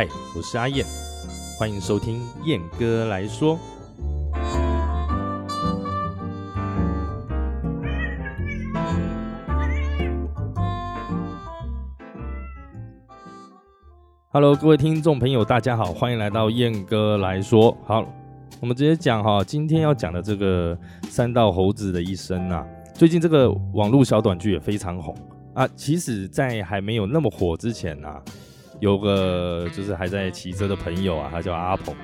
嗨，我是阿燕，欢迎收听燕哥来说。Hello，各位听众朋友，大家好，欢迎来到燕哥来说。好，我们直接讲哈，今天要讲的这个三道猴子的一生啊，最近这个网络小短剧也非常红啊。其实，在还没有那么火之前啊，有个就是还在骑车的朋友啊，他叫阿鹏，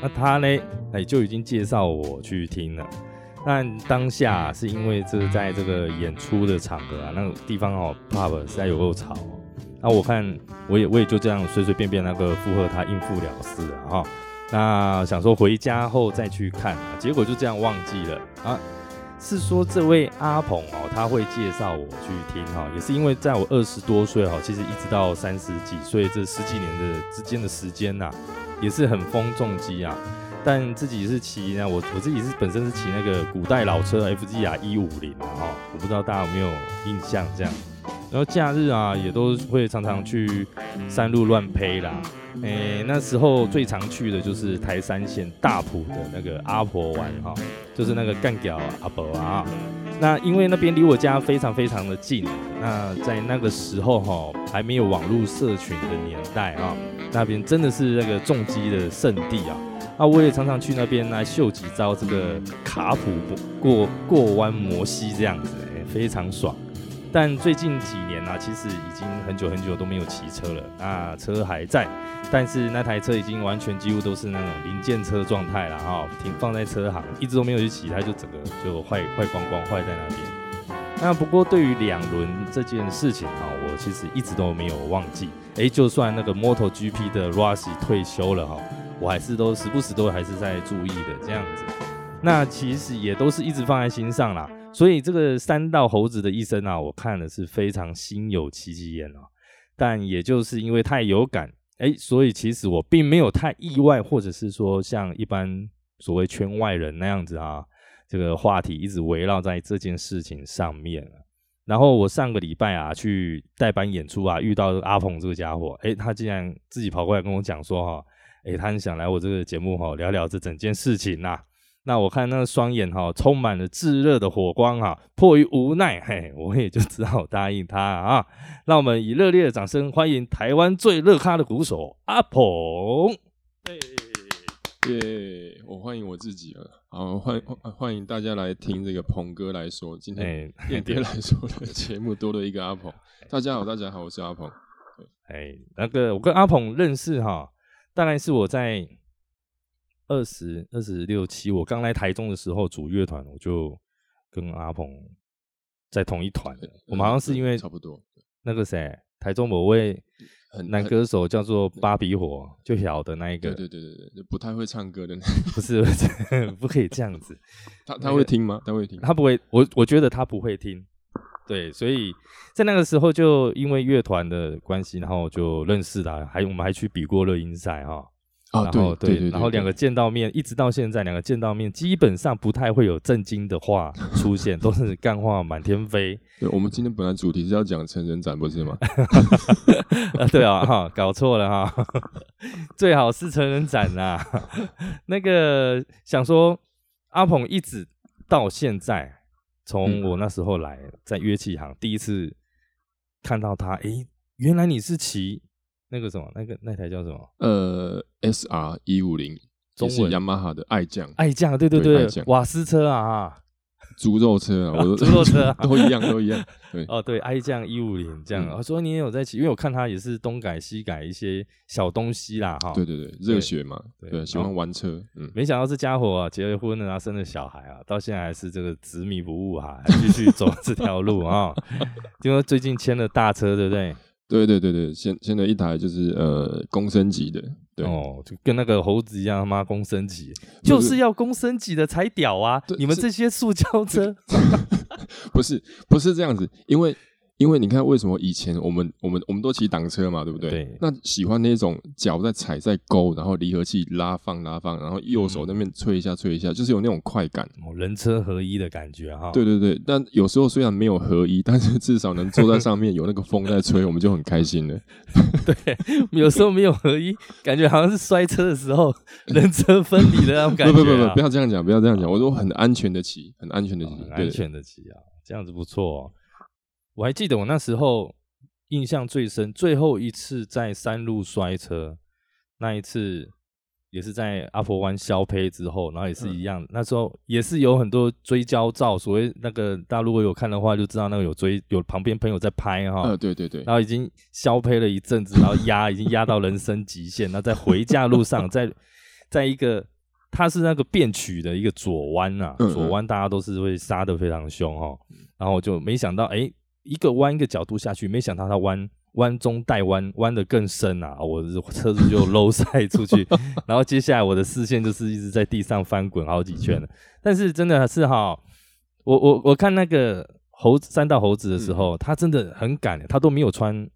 那他呢，哎就已经介绍我去听了。但当下是因为这在这个演出的场合啊，那个地方哦，pub 实在有够吵。那我看我也我也就这样随随便便那个附和他应付了事了哈。那想说回家后再去看，结果就这样忘记了啊。是说这位阿鹏哦，他会介绍我去听哈，也是因为在我二十多岁哈，其实一直到三十几岁这十几年的之间的时间呐，也是很风重机啊。但自己是骑呢，我我自己是本身是骑那个古代老车 F G R 一五零哈，我不知道大家有没有印象这样。然后假日啊，也都会常常去山路乱胚啦。诶，那时候最常去的就是台山县大埔的那个阿婆湾哈，就是那个干屌阿婆啊。那因为那边离我家非常非常的近，那在那个时候哈，还没有网络社群的年代啊，那边真的是那个重机的圣地啊。那我也常常去那边来秀几招这个卡普过过弯摩西这样子，非常爽。但最近几年呢，其实已经很久很久都没有骑车了。那车还在，但是那台车已经完全几乎都是那种零件车状态了哈，停放在车行，一直都没有去骑，它就整个就坏坏光光，坏在那边。那不过对于两轮这件事情哈，我其实一直都没有忘记。哎，就算那个 MotoGP 的 Rossi 退休了哈，我还是都时不时都还是在注意的这样子。那其实也都是一直放在心上啦。所以这个三道猴子的一生啊，我看了是非常心有戚戚焉啊。但也就是因为太有感，哎，所以其实我并没有太意外，或者是说像一般所谓圈外人那样子啊，这个话题一直围绕在这件事情上面然后我上个礼拜啊去代班演出啊，遇到阿鹏这个家伙，哎，他竟然自己跑过来跟我讲说哈，哎，他很想来我这个节目哈聊聊这整件事情呐。那我看那个双眼哈，充满了炙热的火光哈，迫于无奈，嘿，我也就只好答应他啊。让我们以热烈的掌声欢迎台湾最热咖的鼓手阿鹏。耶，我欢迎我自己了。好，欢欢迎大家来听这个鹏哥来说，今天燕哥来说的节目多了一个阿鹏。大家好，大家好，我是阿鹏。哎，那个我跟阿鹏认识哈，大概是我在。二十二十六七，我刚来台中的时候组乐团，我就跟阿鹏在同一团。我们好像是因为差不多那个谁，台中某位男歌手叫做芭比火，就小的那一个。对对对对对，不太会唱歌的。不是，不可以这样子。他他会听吗？他会听？他不会。我我觉得他不会听。对，所以在那个时候就因为乐团的关系，然后就认识了，还我们还去比过乐音赛哈。然后对，然后两个见到面，一直到现在，两个见到面基本上不太会有震惊的话 出现，都是干话满天飞。对，我们今天本来主题是要讲成人展，不是吗？对啊，哈，搞错了哈，最好是成人展呐。那个想说，阿鹏一直到现在，从我那时候来在乐器行第一次看到他，诶，原来你是骑。那个什么，那个那台叫什么？呃，S R 一五零，中文雅马哈的爱将，爱将，对对对，瓦斯车啊，猪肉车啊，猪肉车 都一样，都一样。对，哦，对，爱将一五零这样。我说你也有在骑，因为我看他也是东改西改一些小东西啦，哈。对对对，热血嘛，对，喜欢玩车。嗯，没想到这家伙啊，结了婚了，然后生了小孩啊，到现在还是这个执迷不悟哈，继续走这条路啊。因为最近签了大车，对不对？对对对对，现现在一台就是呃，公升级的，对哦，就跟那个猴子一样，他妈公升级，就是要公升级的才屌啊！你们这些塑胶车，不是不是这样子，因为。因为你看，为什么以前我们我们我们都骑挡车嘛，对不对？对。那喜欢那种脚在踩在勾，然后离合器拉放拉放，然后右手那边吹一下吹一下，就是有那种快感，人车合一的感觉哈。对对对，但有时候虽然没有合一，但是至少能坐在上面有那个风在吹，我们就很开心了。对，有时候没有合一，感觉好像是摔车的时候 人车分离的那种感觉。不不不不，不要这样讲，不要这样讲，我说很安全的骑，很安全的骑，安全的骑啊，这样子不错。我还记得我那时候印象最深，最后一次在山路摔车，那一次也是在阿婆湾消胚之后，然后也是一样，那时候也是有很多追焦照，所谓那个大家如果有看的话，就知道那个有追有旁边朋友在拍哈，嗯对对对，然后已经消胚了一阵子，然后压已经压到人生极限，那在回家路上，在在一个它是那个变曲的一个左弯啊，左弯大家都是会刹的非常凶哈，然后就没想到哎。一个弯一个角度下去，没想到它弯弯中带弯，弯的更深啊！我车子就 low 塞出去，然后接下来我的视线就是一直在地上翻滚好几圈了。但是真的是哈，我我我看那个猴子三道猴子的时候，他真的很敢，他都没有穿。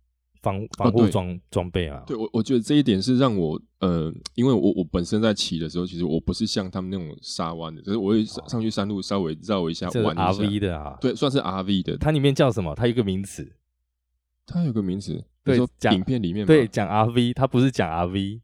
防防护装装备啊，对我我觉得这一点是让我呃，因为我我本身在骑的时候，其实我不是像他们那种沙湾的，就是我会上去山路稍微绕一下玩一下。R V 的啊，对，算是 R V 的。它里面叫什么？它有个名词。它有个名词，对，讲影片里面对讲 R V，它不是讲 R V，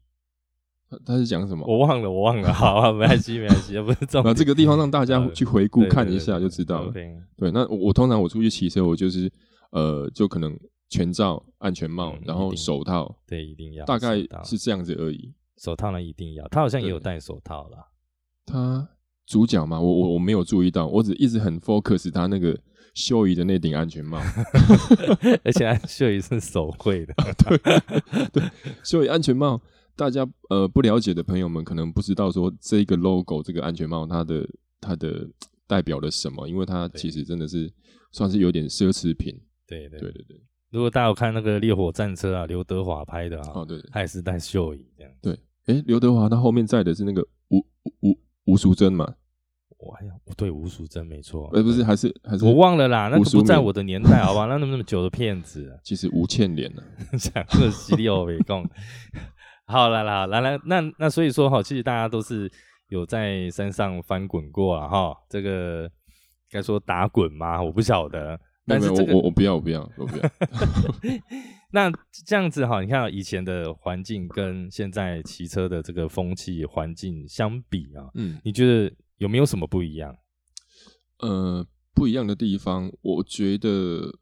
它是讲什么？我忘了，我忘了。好，没关系，没关系，不是重那这个地方让大家去回顾看一下就知道了。对，那我通常我出去骑车，我就是呃，就可能。全罩、安全帽，然后手套，对，一定要，大概是这样子而已。手套呢，一定要。他好像也有戴手套了。他主角嘛，我我我没有注意到，我只一直很 focus 他那个秀仪的那顶安全帽，而且秀仪是手绘的。对对，秀仪安全帽，大家呃不了解的朋友们可能不知道说这个 logo 这个安全帽它的它的代表了什么，因为它其实真的是算是有点奢侈品。对对对对对。如果大家有看那个《烈火战车》啊，刘德华拍的啊，哦对，他也是戴秀仪这样。对，哎，刘德华他后面载的是那个吴吴吴淑珍嘛？我哎呀，对，吴淑珍没错。哎，不是，还是还是我忘了啦，那个不在我的年代，好吧？那那么那么久的片子，其实吴倩莲呢，讲这犀利哦，没讲。好啦啦，来来，那那所以说哈，其实大家都是有在山上翻滚过啊，哈，这个该说打滚吗？我不晓得。但是这个我我不要我不要我不要。那这样子哈，你看以前的环境跟现在骑车的这个风气环境相比啊，嗯，你觉得有没有什么不一样？呃，不一样的地方，我觉得，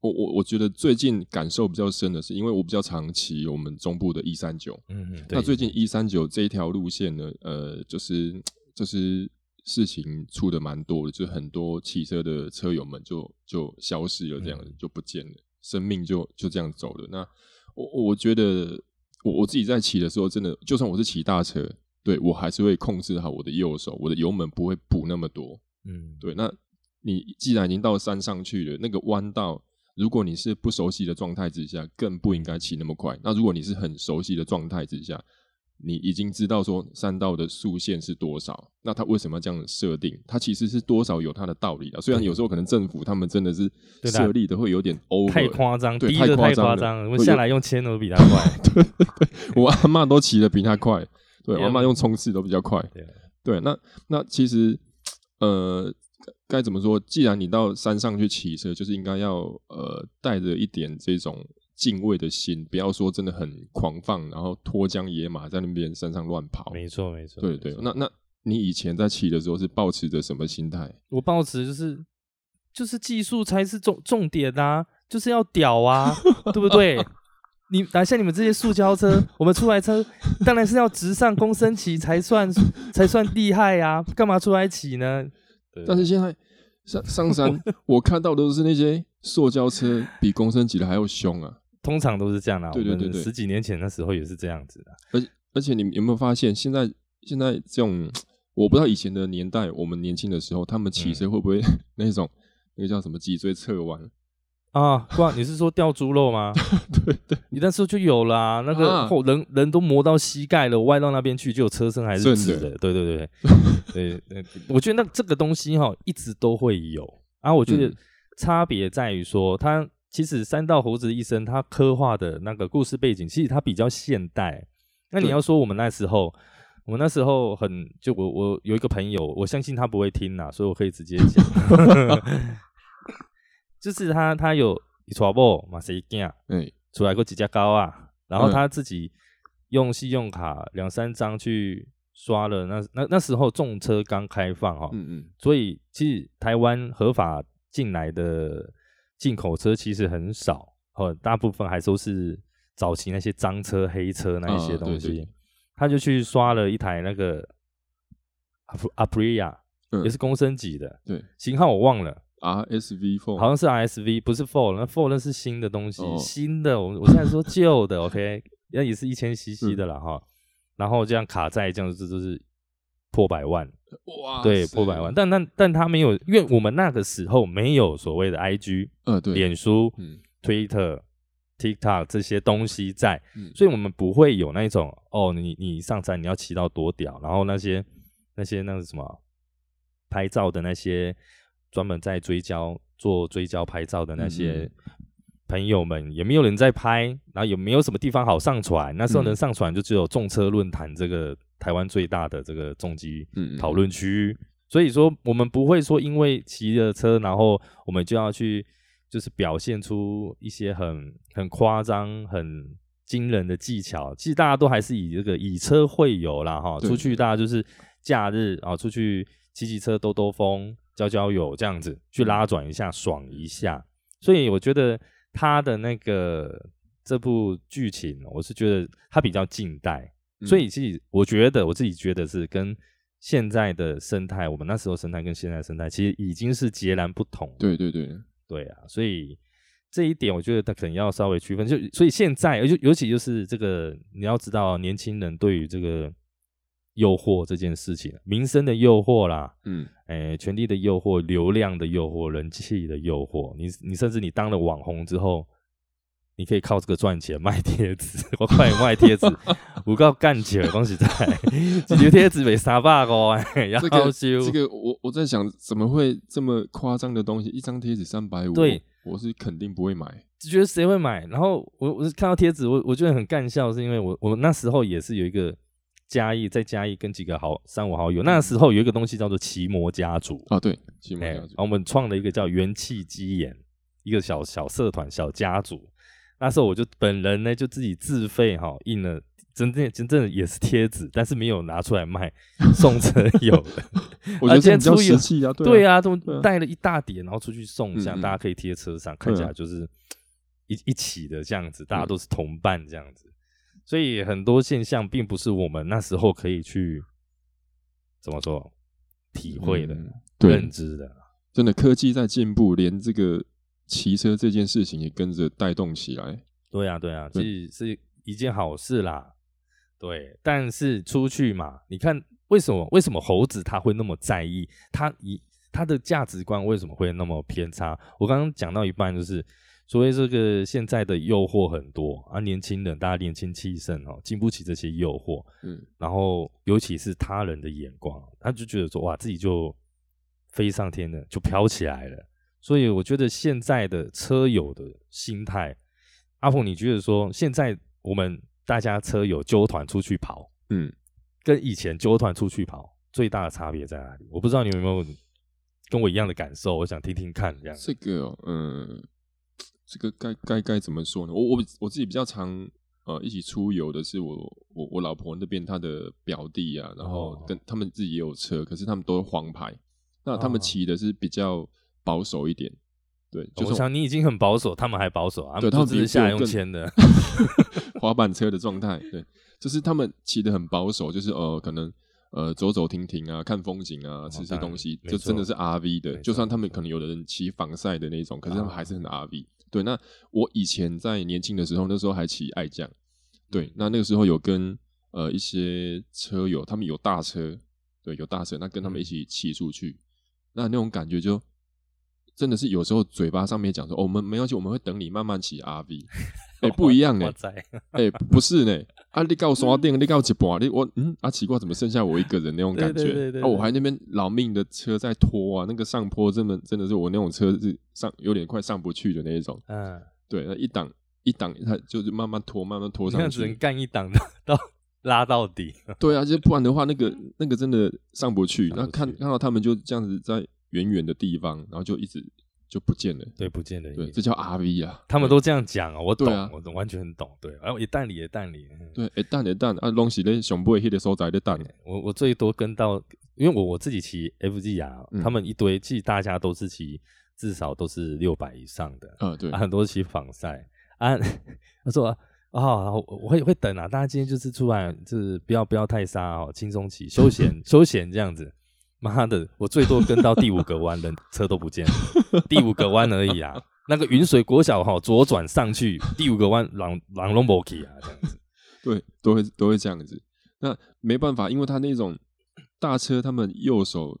我我我觉得最近感受比较深的是，因为我比较常骑我们中部的一三九，嗯嗯，那最近一三九这一条路线呢，呃，就是就是。事情出的蛮多的，就很多汽车的车友们就就消失了，这样子就不见了，生命就就这样走了。那我我觉得我我自己在骑的时候，真的就算我是骑大车，对我还是会控制好我的右手，我的油门不会补那么多。嗯，对。那你既然已经到山上去了，那个弯道，如果你是不熟悉的状态之下，更不应该骑那么快。那如果你是很熟悉的状态之下，你已经知道说山道的速限是多少，那他为什么要这样设定？它其实是多少有它的道理的。虽然有时候可能政府他们真的是设立的会有点 over，太夸张，对，太夸张了。我下来用牵都比他快，对对对，我阿妈都骑的比他快，对，我阿妈用冲刺都比较快，对，那那其实呃该怎么说？既然你到山上去骑车，就是应该要呃带着一点这种。敬畏的心，不要说真的很狂放，然后脱缰野马在那边山上乱跑。没错，没错。对对，那那你以前在骑的时候是保持着什么心态？我保持就是就是技术才是重重点啊，就是要屌啊，对不对？你拿像你们这些塑胶车，我们出来车当然是要直上公升骑才算才算厉害啊，干嘛出来骑呢？但是现在上上山，我看到的都是那些塑胶车比公升级的还要凶啊。通常都是这样的，对对对对，十几年前的时候也是这样子的。而而且你有没有发现，现在现在这种，我不知道以前的年代，我们年轻的时候，他们骑车会不会 那种那个叫什么脊椎侧弯啊？挂你是说掉猪肉吗？对对，你那时候就有啦，那个后人人都磨到膝盖了，歪到那边去，就有车身还是直的。对对对 对对，我觉得那这个东西哈，一直都会有啊。我觉得。差别在于说，他其实三道猴子的一生，他刻画的那个故事背景，其实他比较现代。那你要说我们那时候，我们那时候很就我我有一个朋友，我相信他不会听啦，所以我可以直接讲，就是他他有传播马谁惊，嗯，出来过几家高啊，然后他自己用信用卡两三张去刷了，那那那时候重车刚开放哈，嗯嗯，所以其实台湾合法进来的进口车其实很少，哦，大部分还都是。早期那些脏车、黑车那一些东西，他就去刷了一台那个阿普利亚，也是公升级的，对，型号我忘了，RSV Four，好像是 RSV，不是 Four，那 Four 那是新的东西，新的，我我现在说旧的，OK，那也是一千 CC 的了哈，然后这样卡在这样子就是破百万，哇，对，破百万，但但但他没有，因为我们那个时候没有所谓的 IG，呃，对，脸书，嗯，Twitter。TikTok 这些东西在，所以我们不会有那种哦，你你上山你要骑到多屌，然后那些那些那个什么拍照的那些专门在追焦做追焦拍照的那些朋友们，也没有人在拍，然后也没有什么地方好上传。那时候能上传就只有重车论坛这个台湾最大的这个重机讨论区，所以说我们不会说因为骑了车，然后我们就要去。就是表现出一些很很夸张、很惊人的技巧。其实大家都还是以这个以车会友啦，哈，出去大家就是假日啊，出去骑骑车、兜兜风、交交友这样子，去拉转一下、爽一下。所以我觉得他的那个这部剧情，我是觉得它比较近代。所以其实我觉得我自己觉得是跟现在的生态，我们那时候生态跟现在生态其实已经是截然不同。对对对。对啊，所以这一点我觉得他可能要稍微区分。就所以现在，尤尤其就是这个，你要知道，年轻人对于这个诱惑这件事情，民生的诱惑啦，嗯，诶，权力的诱惑，流量的诱惑，人气的诱惑，你你甚至你当了网红之后。你可以靠这个赚钱卖贴纸，我快卖贴纸，我告干起了，恭喜在，几条贴纸被三百个，要修。这个我我在想，怎么会这么夸张的东西？一张贴纸三百五，对，我是肯定不会买。觉得谁会买？然后我我是看到贴纸，我我觉得很干笑，是因为我我那时候也是有一个嘉义，在嘉义跟几个好三五好友，那时候有一个东西叫做奇魔家族啊，对，奇魔家族，我们创了一个叫元气基眼，一个小小社团小家族。那时候我就本人呢就自己自费哈印了真正真正也是贴纸，但是没有拿出来卖，送车友的。我觉得出实气啊，对啊，都带了一大叠，然后出去送一下，大家可以贴车上，看起来就是一一起的这样子，大家都是同伴这样子。所以很多现象并不是我们那时候可以去怎么说体会的、认知的。真的科技在进步，连这个。骑车这件事情也跟着带动起来，对呀，对呀，其实是一件好事啦。对，但是出去嘛，你看为什么？为什么猴子他会那么在意？他一他的价值观为什么会那么偏差？我刚刚讲到一半，就是所谓这个现在的诱惑很多啊，年轻人大家年轻气盛哦，经不起这些诱惑，嗯，然后尤其是他人的眼光，他就觉得说哇，自己就飞上天了，就飘起来了。所以我觉得现在的车友的心态，阿凤，你觉得说现在我们大家车友揪团出去跑，嗯，跟以前揪团出去跑最大的差别在哪里？我不知道你有没有跟我一样的感受，我想听听看。这样，这个，嗯，这个该该该怎么说呢？我我我自己比较常呃一起出游的是我我我老婆那边她的表弟啊，然后跟他们自己也有车，可是他们都是黄牌，那他们骑的是比较。保守一点，对，我想你已经很保守，他们还保守啊，对，他们只是下用签的 滑板车的状态，对，就是他们骑的很保守，就是呃，可能呃走走停停啊，看风景啊，吃吃东西，就真的是 R V 的。就算他们可能有的人骑防晒的那种，可是他们还是很 R V。对，那我以前在年轻的时候，那时候还骑爱将，对，那那个时候有跟呃一些车友，他们有大车，对，有大车，那跟他们一起骑出去，那那种感觉就。真的是有时候嘴巴上面讲说，我们没关系，我们会等你慢慢骑 RV，哎，不一样呢，哎，不是呢，啊，你告刷电，你告一半，你我嗯啊，奇怪，怎么剩下我一个人那种感觉？啊，我还那边老命的车在拖啊，那个上坡真的真的是我那种车是上有点快上不去的那一种。嗯，对，那一档一档，它就是慢慢拖，慢慢拖上去，只能干一档的到拉到底。对啊，就不然的话，那个那个真的上不去。那看看到他们就这样子在远远的地方，然后就一直。就不见了，对，不见了。对，这叫 RV 啊，他们都这样讲啊，我懂，我懂，完全很懂。对，然后一弹里一弹里，对，一弹一弹啊，东西咧上背迄个所在的弹。我我最多跟到，因为我我自己骑 FG 啊，他们一堆，其实大家都是骑至少都是六百以上的，嗯，对，很多骑防晒啊。他说啊，我我会会等啊，大家今天就是出来，就是不要不要太杀哦，轻松骑，休闲 休闲这样子。妈的，我最多跟到第五个弯，人车都不见了，第五个弯而已啊！那个云水国小哈，左转上去，第五个弯，狼狼龙 boki 啊，这样子，对，都会都会这样子。那没办法，因为他那种大车，他们右手，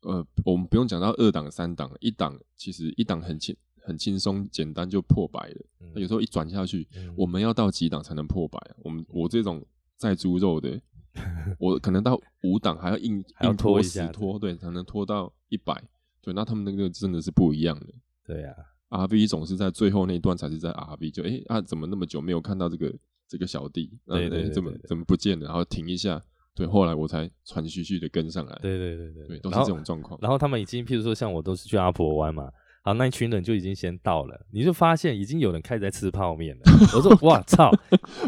呃，我们不用讲到二档、三档，一档其实一档很轻、很轻松、简单就破百了。有时候一转下去，我们要到几档才能破百？我们我这种在猪肉的。我可能到五档还要硬 硬拖死拖，对，才能拖到一百。对，那他们那个真的是不一样的。对呀，R V 总是在最后那一段才是在 R V，就哎啊，怎么那么久没有看到这个这个小弟？对对，怎么怎么不见了？然后停一下，对，后来我才喘吁吁的跟上来。对对对对，对，都是这种状况。然后他们已经，譬如说像我都是去阿婆湾嘛。好，那一群人就已经先到了，你就发现已经有人开始在吃泡面了。我说：“ 哇操，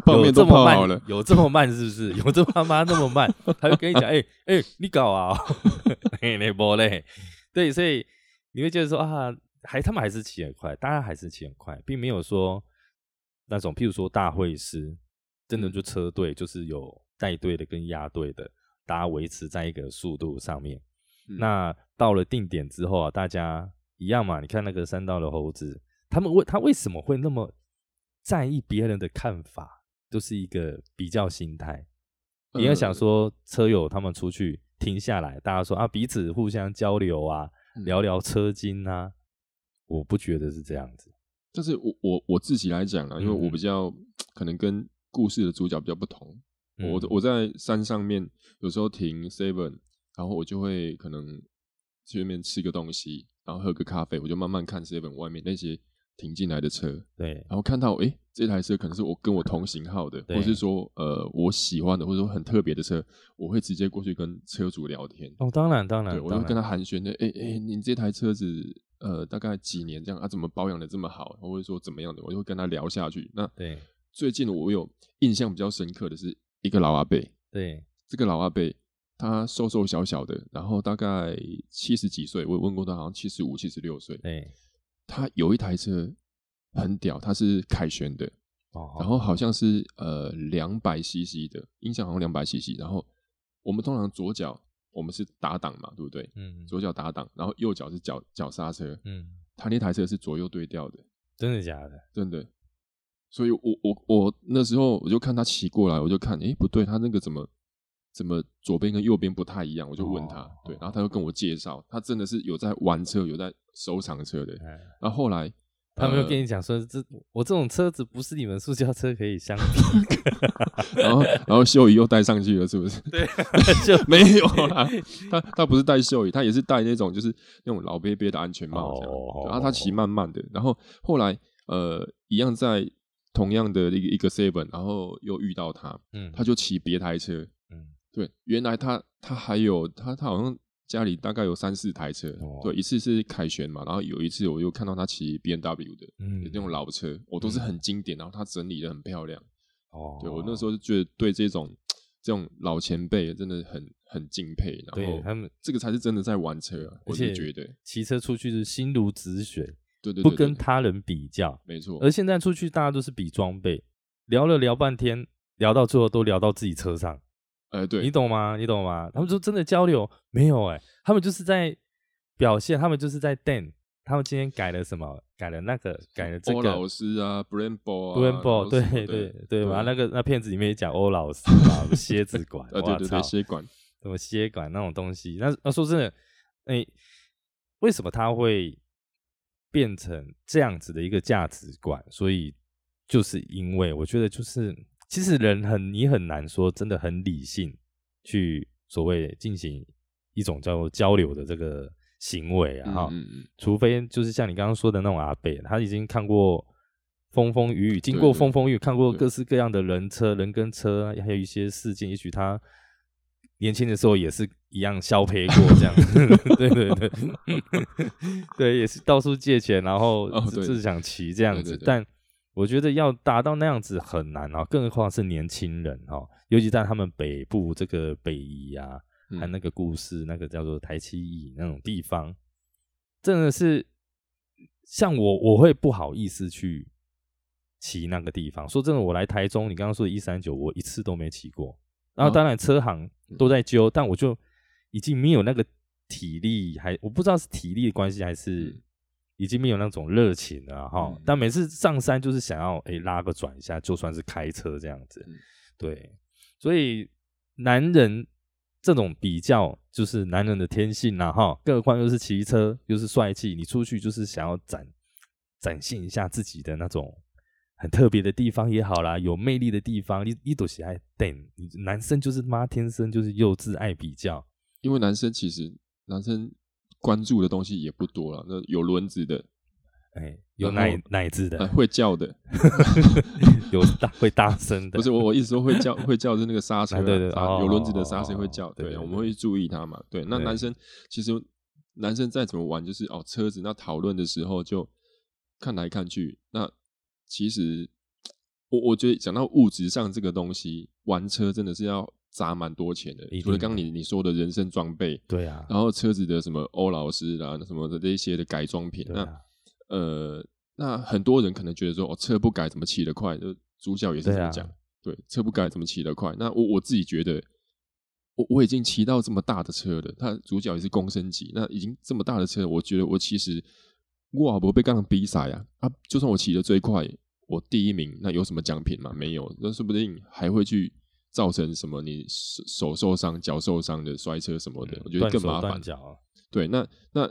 泡面这么慢，有这么慢是不是？有这他妈那么慢？”他就跟你讲：“ 哎哎，你搞啊，那波嘞。”对，所以你会觉得说啊，还他们还是骑很快，大家还是骑很快，并没有说那种譬如说大会师，真的就车队就是有带队的跟压队的，大家维持在一个速度上面。那到了定点之后啊，大家。一样嘛？你看那个山道的猴子，他们为他为什么会那么在意别人的看法？都是一个比较心态。你要想说车友他们出去停下来，大家说啊，彼此互相交流啊，聊聊车经啊，我不觉得是这样子。但是我我我自己来讲啊，因为我比较可能跟故事的主角比较不同。我我在山上面有时候停 seven，然后我就会可能去那边吃个东西。然后喝个咖啡，我就慢慢看 seven 外面那些停进来的车，对，然后看到哎，这台车可能是我跟我同型号的，或是说呃我喜欢的，或者说很特别的车，我会直接过去跟车主聊天。哦，当然当然，对我就跟他寒暄的，哎哎，你这台车子呃大概几年这样啊？怎么保养的这么好？或者说怎么样的？我就会跟他聊下去。那对，最近我有印象比较深刻的是一个老阿伯，对，这个老阿伯。他瘦瘦小小的，然后大概七十几岁，我问过他，好像七十五、七十六岁。对，他有一台车很屌，他是凯旋的，然后好像是呃两百 CC 的音响，好像两百 CC。然后我们通常左脚我们是打档嘛，对不对？嗯。左脚打档，然后右脚是脚脚刹车。嗯。他那台车是左右对调的，真的假的？真的。所以我我我那时候我就看他骑过来，我就看，哎，不对，他那个怎么？怎么左边跟右边不太一样？我就问他，对，然后他就跟我介绍，他真的是有在玩车，有在收藏车的。然后后来他没有跟你讲说，这我这种车子不是你们塑胶车可以相比。然后然后秀仪又带上去了，是不是？对，就没有啦。他他不是带秀仪，他也是带那种就是那种老瘪瘪的安全帽这样。然后他骑慢慢的，然后后来呃一样在同样的一个一个 seven，然后又遇到他，嗯，他就骑别台车。对，原来他他还有他他好像家里大概有三四台车，对，一次是凯旋嘛，然后有一次我又看到他骑 B N W 的，嗯，那种老车，我都是很经典，然后他整理的很漂亮，哦，对我那时候就觉得对这种这种老前辈真的很很敬佩，然后他们这个才是真的在玩车，我就觉得。骑车出去是心如止水，对对，不跟他人比较，没错，而现在出去大家都是比装备，聊了聊半天，聊到最后都聊到自己车上。呃，对你懂吗？你懂吗？他们说真的交流没有哎，他们就是在表现，他们就是在 Dan，他们今天改了什么？改了那个，改了这个。欧老师啊，Brembo 啊，Brembo，对对对，然后那个那片子里面也讲欧老师啊，蝎子馆，呃，对对对，蝎馆，什么蝎馆那种东西。那那说真的，哎，为什么他会变成这样子的一个价值观？所以就是因为我觉得就是。其实人很你很难说真的很理性去所谓进行一种叫做交流的这个行为啊，哈，除非就是像你刚刚说的那种阿贝，他已经看过风风雨雨，经过风风雨，看过各式各样的人车人跟车，还有一些事件，也许他年轻的时候也是一样消 赔过这样，对对对，对，也是到处借钱，然后就是想骑这样子，但。我觉得要达到那样子很难啊，更何况是年轻人哈，尤其在他们北部这个北宜啊，还那个故事那个叫做台七乙那种地方，真的是像我我会不好意思去骑那个地方。说真的，我来台中，你刚刚说的一三九，我一次都没骑过。然后当然车行都在揪，但我就已经没有那个体力，还我不知道是体力的关系还是。已经没有那种热情了哈，但每次上山就是想要诶拉个转一下，就算是开车这样子，对，所以男人这种比较就是男人的天性啦哈，更何况又是骑车又是帅气，你出去就是想要展展现一下自己的那种很特别的地方也好啦，有魅力的地方，你你都喜爱等，男生就是妈天生就是幼稚爱比较，因为男生其实男生。关注的东西也不多了，那有轮子的，哎，有奶奶子的，会叫的，有大会大声的，不是我我意思说会叫 会叫是那个刹车，对对啊，有轮子的刹车会叫，对，我们会注意它嘛，对，那男生其实男生再怎么玩，就是哦车子，那讨论的时候就看来看去，那其实我我觉得讲到物质上这个东西，玩车真的是要。砸蛮多钱的，除了刚你你说的人生装备，对啊，然后车子的什么欧劳斯啦什么的这些的改装品，那呃，那很多人可能觉得说，哦，车不改怎么骑得快？就主角也是这么讲，对，车不改怎么骑得快？那我我自己觉得，我我已经骑到这么大的车了，他主角也是公升级，那已经这么大的车，我觉得我其实我不被刚刚比赛呀，啊，就算我骑得最快，我第一名，那有什么奖品吗？没有，那说不定还会去。造成什么？你手手受伤、脚受伤的摔车什么的，我觉得更麻烦。对，那那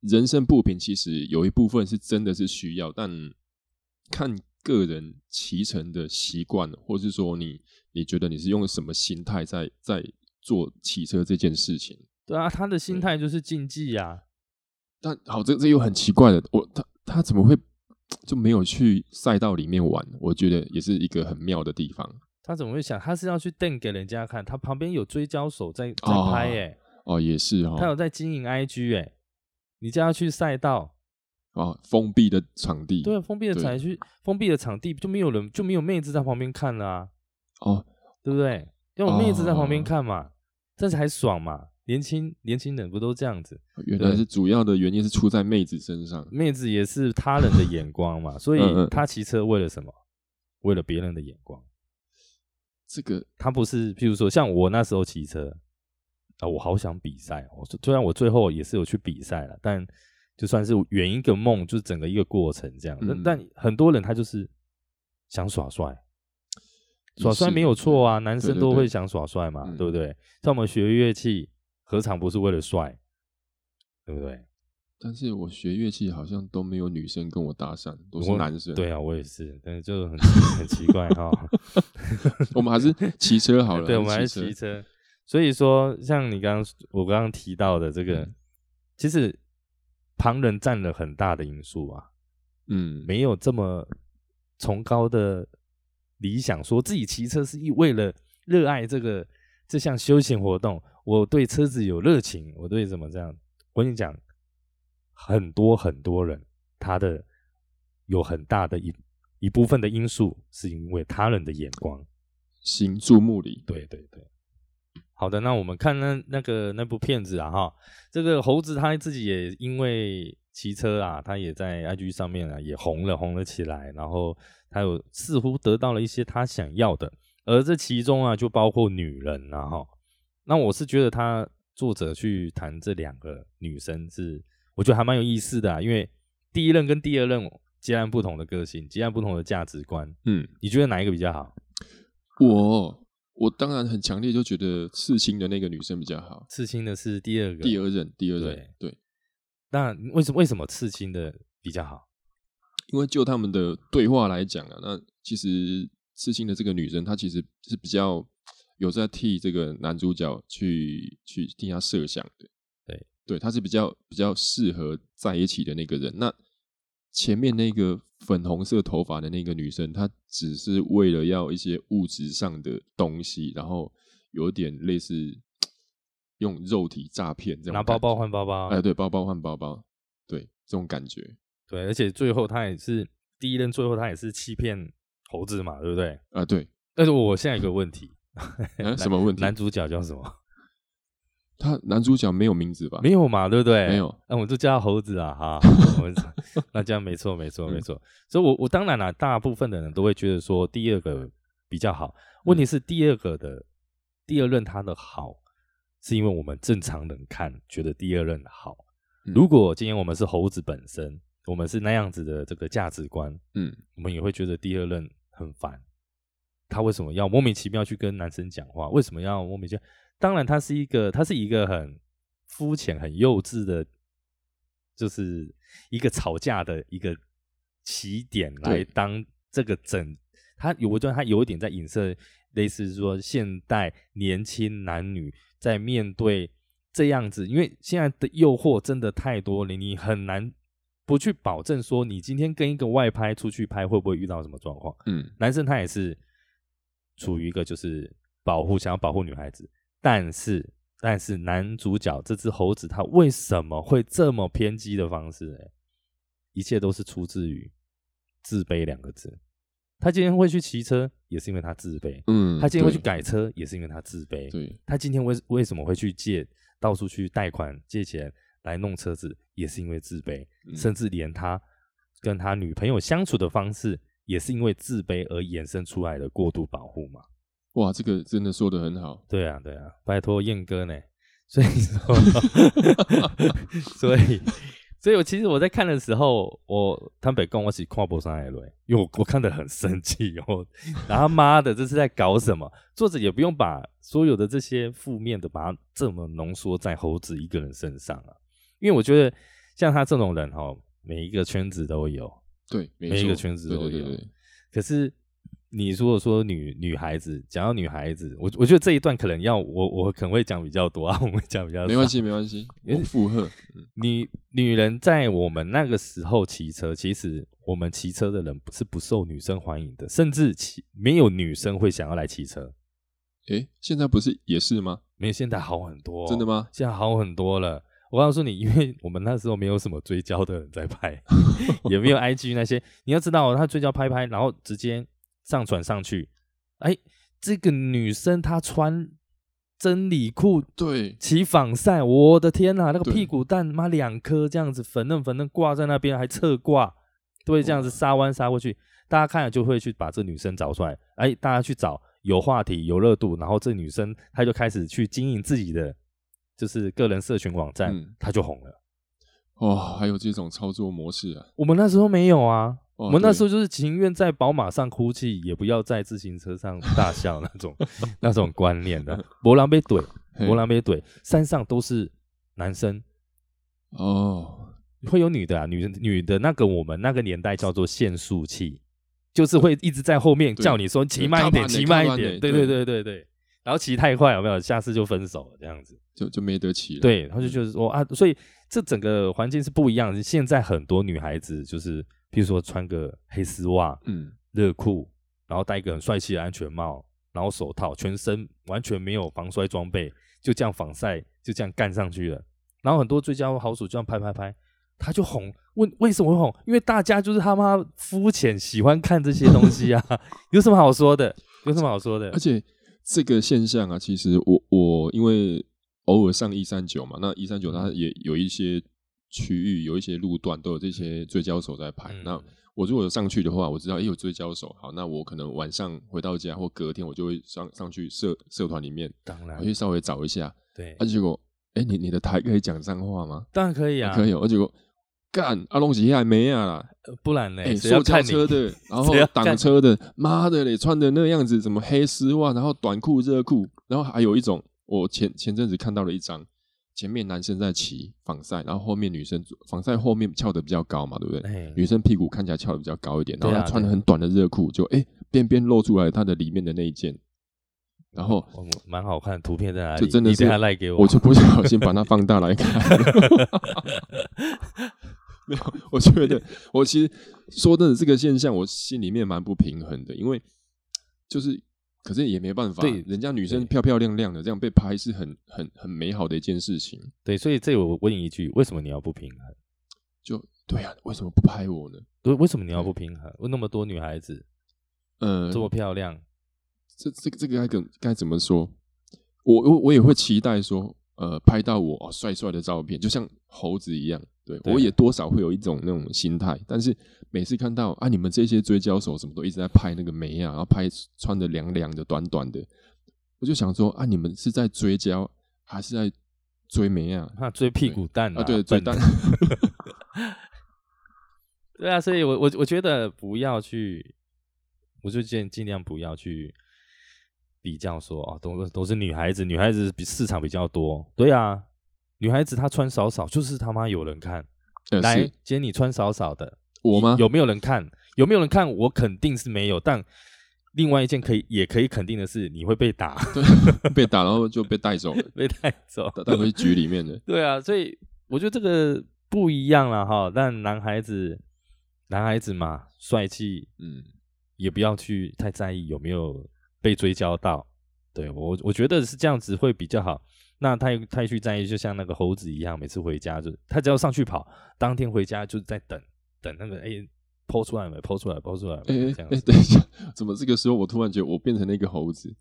人生不平，其实有一部分是真的是需要，但看个人骑乘的习惯，或是说你你觉得你是用什么心态在在做骑车这件事情？对啊，他的心态就是竞技呀。但好，这这又很奇怪的，我他他怎么会 就没有去赛道里面玩？我觉得也是一个很妙的地方。他怎么会想？他是要去瞪给人家看，他旁边有追焦手在在拍，哎，哦，也是哦，他有在经营 IG，哎，你叫他去赛道，啊，封闭的场地，对，封闭的场去，封闭的场地就没有人，就没有妹子在旁边看了啊，哦，对不对？要有妹子在旁边看嘛，这才爽嘛，年轻年轻人不都这样子？原来是主要的原因是出在妹子身上，妹子也是他人的眼光嘛，所以他骑车为了什么？为了别人的眼光。这个他不是，譬如说像我那时候骑车啊，我好想比赛。我虽然我最后也是有去比赛了，但就算是圆一个梦，就是整个一个过程这样。但很多人他就是想耍帅，耍帅没有错啊，男生都会想耍帅嘛，对不对？像我们学乐器，何尝不是为了帅，对不对？但是我学乐器好像都没有女生跟我搭讪，都是男生。对啊，我也是，但是就很很奇怪哈。我们还是骑车好了。对，我们还是骑车。所以说，像你刚刚我刚刚提到的这个，其实旁人占了很大的因素啊。嗯，没有这么崇高的理想，说自己骑车是为了热爱这个这项休闲活动。我对车子有热情，我对怎么这样？我跟你讲。很多很多人，他的有很大的一一部分的因素，是因为他人的眼光，行注目礼。对对对，好的，那我们看那那个那部片子啊，哈，这个猴子他自己也因为骑车啊，他也在 IG 上面啊也红了，红了起来，然后他有似乎得到了一些他想要的，而这其中啊就包括女人啊，哈，那我是觉得他作者去谈这两个女生是。我觉得还蛮有意思的，啊因为第一任跟第二任截然不同的个性，截然不同的价值观。嗯，你觉得哪一个比较好？我我当然很强烈就觉得刺青的那个女生比较好。刺青的是第二个，第二任，第二任。对。那为什么为什么刺青的比较好？因为就他们的对话来讲啊，那其实刺青的这个女生，她其实是比较有在替这个男主角去去替他设想的。对他，是比较比较适合在一起的那个人。那前面那个粉红色头发的那个女生，她只是为了要一些物质上的东西，然后有点类似用肉体诈骗这样，拿包包换包包。哎，对，包包换包包，对这种感觉。对，而且最后他也是第一任，最后他也是欺骗。猴子嘛，对不对？啊，对。但是我现在有个问题，什么问题？男主角叫什么？他男主角没有名字吧？没有嘛，对不对？没有。那我就叫他猴子啊，哈。那这样没错，没错，没错。所以，我我当然了，大部分的人都会觉得说第二个比较好。问题是第二个的第二任他的好，是因为我们正常人看觉得第二任好。如果今天我们是猴子本身。我们是那样子的这个价值观，嗯，我们也会觉得第二任很烦。他为什么要莫名其妙去跟男生讲话？为什么要莫名其妙？当然，他是一个，他是一个很肤浅、很幼稚的，就是一个吵架的一个起点来当这个整。他有我觉得他有一点在影射，类似说现代年轻男女在面对这样子，因为现在的诱惑真的太多了，你很难。不去保证说你今天跟一个外拍出去拍会不会遇到什么状况？嗯，男生他也是处于一个就是保护想要保护女孩子，但是但是男主角这只猴子他为什么会这么偏激的方式？哎，一切都是出自于自卑两个字。他今天会去骑车也是因为他自卑，嗯，他今天会去改车也是因为他自卑，对，他今天为为什么会去借到处去贷款借钱？来弄车子也是因为自卑，甚至连他跟他女朋友相处的方式也是因为自卑而衍生出来的过度保护嘛？哇，这个真的说的很好。对啊，对啊，拜托燕哥呢？所以说，所以，所以我其实我在看的时候，我坦白讲，我是跨博上来了，因为我我看的很生气哦。然后妈的，这是在搞什么？作者也不用把所有的这些负面的，把它这么浓缩在猴子一个人身上啊。因为我觉得像他这种人哈，每一个圈子都有，对，每一个圈子都有。可是你如果说女女孩子讲到女孩子，我我觉得这一段可能要我我可能会讲比较多啊，我们讲比较没关系没关系，我附和。女女人在我们那个时候骑车，其实我们骑车的人是不受女生欢迎的，甚至骑没有女生会想要来骑车。诶，现在不是也是吗？没有，现在好很多，真的吗？现在好很多了。我告诉你，因为我们那时候没有什么追焦的人在拍，也没有 IG 那些。你要知道，他追焦拍拍，然后直接上传上去。哎，这个女生她穿真理裤，对，起防晒，我的天呐，那个屁股蛋妈两颗这样子粉嫩粉嫩挂在那边，还侧挂，对，这样子杀弯杀过去，大家看了就会去把这女生找出来。哎，大家去找有话题有热度，然后这女生她就开始去经营自己的。就是个人社群网站，她就红了。哦，还有这种操作模式啊？我们那时候没有啊。我们那时候就是情愿在宝马上哭泣，也不要在自行车上大笑那种 那种观念的。博朗被怼，博朗被怼，山上都是男生。哦，会有女的啊？女女的那个我们那个年代叫做限速器，就是会一直在后面叫你说骑慢一点，骑慢一点。对对对对对。然后骑太快有没有？下次就分手了，这样子就就没得骑了。对，然后就就是说啊，所以这整个环境是不一样的。现在很多女孩子就是，譬如说穿个黑丝袜、嗯，热裤，然后戴一个很帅气的安全帽，然后手套，全身完全没有防摔装备，就这样防晒，就这样干上去了。然后很多最佳好手这样拍拍拍，他就红。问为什么会红？因为大家就是他妈肤浅，喜欢看这些东西啊。有什么好说的？有什么好说的？而且。这个现象啊，其实我我因为偶尔上一三九嘛，那一三九它也有一些区域，有一些路段都有这些追焦手在拍。那我如果有上去的话，我知道哎有追焦手，好，那我可能晚上回到家或隔天，我就会上上去社社团里面，当然，我去稍微找一下。对，啊，结果哎，你你的台可以讲脏话吗？当然可以啊，可以。而结果干阿龙吉还没啊，不然呢？塑胶车的，然后挡车的，妈的嘞，穿的那样子，什么黑丝袜，然后短裤、热裤，然后还有一种，我前前阵子看到了一张，前面男生在骑防晒，然后后面女生防晒后面翘的比较高嘛，对不对？女生屁股看起来翘的比较高一点，然后她穿的很短的热裤，就哎边边露出来她的里面的那一件，然后蛮好看，图片在哪里？就真的是赖给我，我就不小心把它放大来看。没有，我觉得我其实说的这个现象，我心里面蛮不平衡的，因为就是。可是也没办法，对，人家女生漂漂亮亮的，这样被拍是很很很美好的一件事情。对，所以这我问一句，为什么你要不平衡？就对呀，为什么不拍我呢？为为什么你要不平衡？问那么多女孩子，呃，这么漂亮，这这个这个该怎该怎么说？我我我也会期待说，呃，拍到我帅帅的照片，就像猴子一样。对，我也多少会有一种那种心态，但是每次看到啊，你们这些追焦手什么都一直在拍那个眉啊，然后拍穿的凉凉的、短短的，我就想说啊，你们是在追焦还是在追眉啊？啊，追屁股蛋啊？对，追蛋。对啊，所以我我我觉得不要去，我就尽尽量不要去比较说啊，都都是女孩子，女孩子比市场比较多。对啊。女孩子她穿少少，就是他妈有人看。来，今天你穿少少的，我吗？有没有人看？有没有人看？我肯定是没有。但另外一件可以也可以肯定的是，你会被打。被打，然后就被带走了，被带走，带回局里面的。对啊，所以我觉得这个不一样了哈。但男孩子，男孩子嘛，帅气，嗯，也不要去太在意有没有被追焦到。对我，我觉得是这样子会比较好。那他他去在意，就像那个猴子一样，每次回家就他只要上去跑，当天回家就在等等那个哎抛出来没抛出来抛出来哎哎等一下，怎么这个时候我突然觉得我变成那个猴子？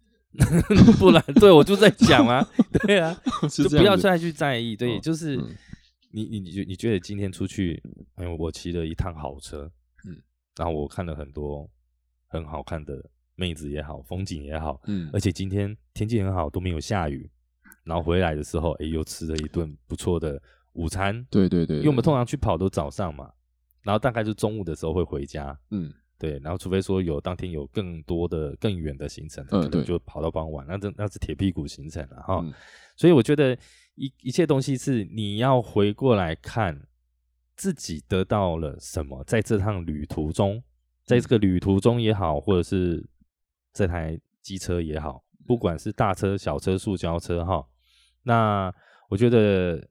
不然对我就在讲啊，对啊，就不要再去在意。对，就是你你你觉你觉得今天出去，哎我骑了一趟好车，嗯，然后我看了很多很好看的妹子也好，风景也好，嗯，而且今天天气很好，都没有下雨。然后回来的时候，哎，又吃了一顿不错的午餐。对对对，因为我们通常去跑都早上嘛，然后大概就中午的时候会回家。嗯，对，然后除非说有当天有更多的更远的行程，可能就跑到傍晚，那这那是铁屁股行程了哈。所以我觉得一一切东西是你要回过来看自己得到了什么，在这趟旅途中，在这个旅途中也好，或者是这台机车也好，不管是大车、小车、塑胶车哈。那我觉得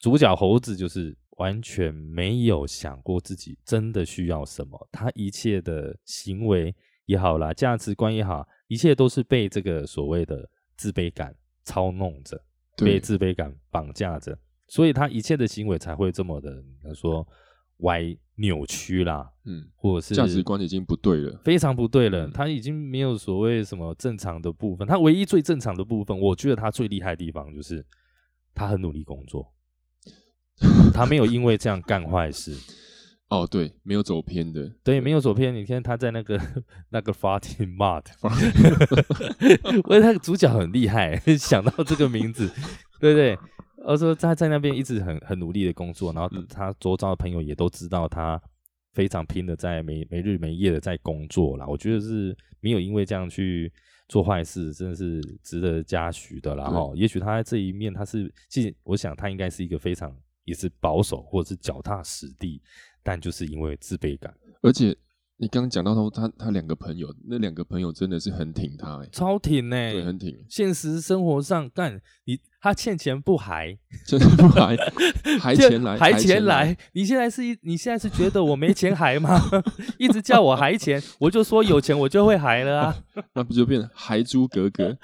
主角猴子就是完全没有想过自己真的需要什么，他一切的行为也好啦，价值观也好，一切都是被这个所谓的自卑感操弄着，被自卑感绑架着，所以他一切的行为才会这么的说歪扭曲啦，嗯，或者是价值观已经不对了，非常不对了，他已经没有所谓什么正常的部分，他唯一最正常的部分，我觉得他最厉害的地方就是他很努力工作，他没有因为这样干坏事，哦，对，没有走偏的，对，没有走偏。你看他在那个那个 Farting Mud，我觉得他主角很厉害，想到这个名字，对不对？而说他在那边一直很很努力的工作，然后他周遭的朋友也都知道他非常拼的在没没日没夜的在工作啦。我觉得是没有因为这样去做坏事，真的是值得嘉许的啦。哈，也许他在这一面他是，其实我想他应该是一个非常也是保守或者是脚踏实地，但就是因为自卑感，而且。你刚刚讲到他，他他两个朋友，那两个朋友真的是很挺他，哎，超挺呢，对，很挺。现实生活上，干你他欠钱不还，欠钱不还，还钱来，还钱来。你现在是一，你现在是觉得我没钱还吗？一直叫我还钱，我就说有钱我就会还了啊。那不就变成还珠格格？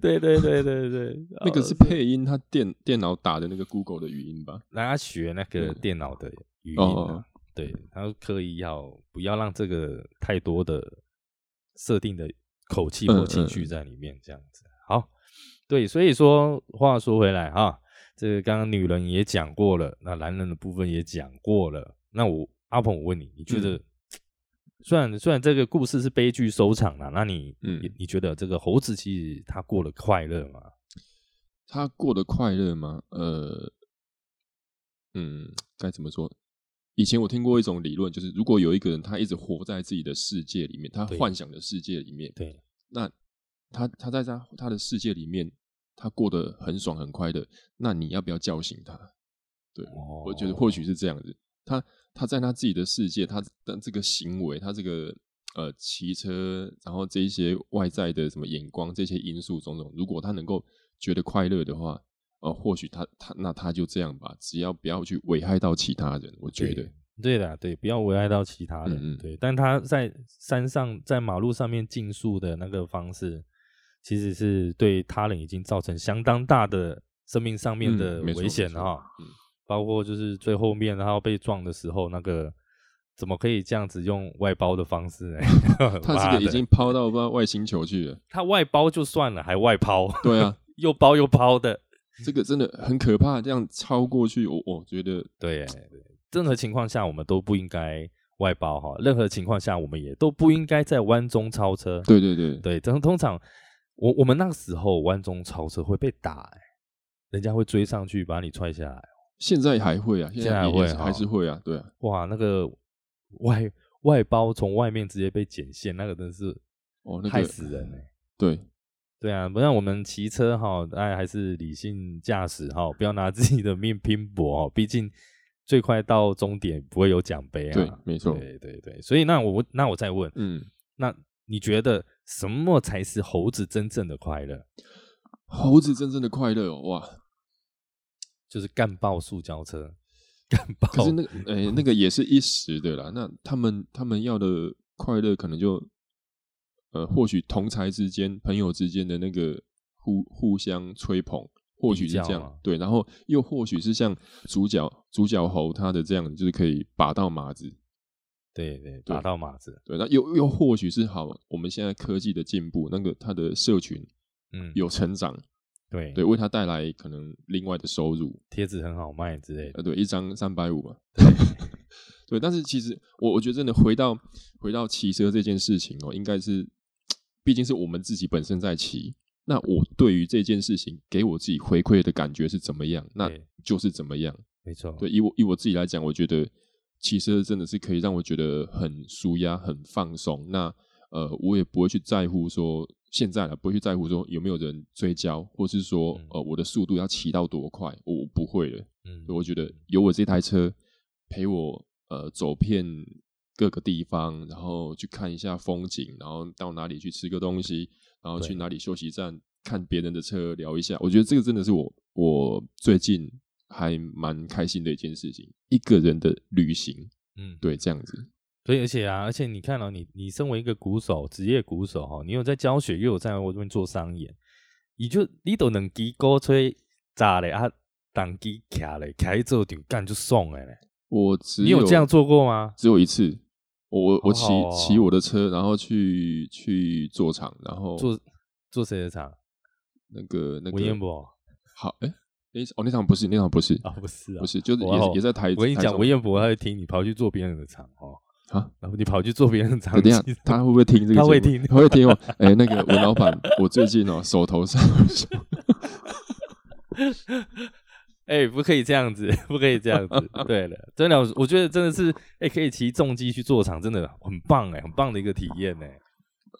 对对对对对，那个是配音，他电电脑打的那个 Google 的语音吧？让他学那个电脑的语音。对，他刻意要不要让这个太多的设定的口气或情绪在里面，这样子好。对，所以说话说回来哈，这个刚刚女人也讲过了，那男人的部分也讲过了。那我阿鹏，我问你，你觉得虽然虽然这个故事是悲剧收场了，那你嗯，你觉得这个猴子其实他过得快乐吗？他过得快乐吗？呃，嗯，该怎么说？以前我听过一种理论，就是如果有一个人他一直活在自己的世界里面，他幻想的世界里面，对，那他他在他他的世界里面，他过得很爽很快乐，那你要不要叫醒他？对，我觉得或许是这样子。他他在他自己的世界，他的这个行为，他这个呃骑车，然后这一些外在的什么眼光，这些因素种种，如果他能够觉得快乐的话，呃，或许他他那他就这样吧，只要不要去危害到其他人，我觉得对的，对，不要危害到其他人，对。但他在山上在马路上面竞速的那个方式，其实是对他人已经造成相当大的生命上面的危险了哈。包括就是最后面，然后被撞的时候，那个怎么可以这样子用外包的方式呢？他这个已经抛到外外星球去了。他外包就算了，还外抛。对啊，又包又抛的，这个真的很可怕。这样超过去，我我觉得对，任何情况下我们都不应该外包哈。任何情况下，我们也都不应该在弯中超车。对对对对，通通常我我们那个时候弯中超车会被打，人家会追上去把你踹下来。现在还会啊，现在还会还是会啊，对啊。哇，那个外外包从外面直接被剪线，那个真是哦，害死人哎。对对啊，不像我们骑车哈，哎，还是理性驾驶哈，不要拿自己的命拼搏哦。毕竟最快到终点不会有奖杯啊。对，没错。对对对，所以那我那我再问，嗯，那你觉得什么才是猴子真正的快乐？猴子真正的快乐哇！就是干爆塑胶车，干爆。可是那诶，那个也是一时的啦。那他们他们要的快乐，可能就呃，或许同才之间、朋友之间的那个互互相吹捧，或许是这样。对，然后又或许是像主角主角猴他的这样，就是可以把到马子。对对，打到马子。对，那又又或许是好，我们现在科技的进步，那个他的社群嗯有成长。对对，为他带来可能另外的收入，贴纸很好卖之类的。呃，对，一张三百五嘛。对，但是其实我我觉得真的回到回到骑车这件事情哦，应该是，毕竟是我们自己本身在骑，那我对于这件事情给我自己回馈的感觉是怎么样，那就是怎么样。没错。对，以我以我自己来讲，我觉得骑车真的是可以让我觉得很舒压、很放松。那呃，我也不会去在乎说。现在了，不会去在乎说有没有人追焦，或是说呃我的速度要骑到多快，我不会了。嗯，我觉得有我这台车陪我呃走遍各个地方，然后去看一下风景，然后到哪里去吃个东西，然后去哪里休息站看别人的车聊一下。我觉得这个真的是我我最近还蛮开心的一件事情，一个人的旅行。嗯，对，这样子。所以，而且啊，而且你看到你，你身为一个鼓手，职业鼓手哈，你有在教学，又有在我这边做商演，你就你都能给歌吹炸嘞啊，当机卡嘞，卡一做顶干就送哎嘞。我只你有这样做过吗？只有一次，我我骑骑我的车，然后去去做场，然后坐坐谁的场？那个那个文彦博。好，哎那场不是，那场不是啊，不是啊，不是，就是也也在台。我跟你讲，文彦博他会听你跑去做别人的场哦。啊！然后你跑去坐别人的场，等下他会不会听这个？他会听，他会听哦。哎，那个文老板，我最近哦手头上，哎，不可以这样子，不可以这样子。对了，真的，我觉得真的是，哎，可以骑重机去坐场，真的很棒哎，很棒的一个体验哎。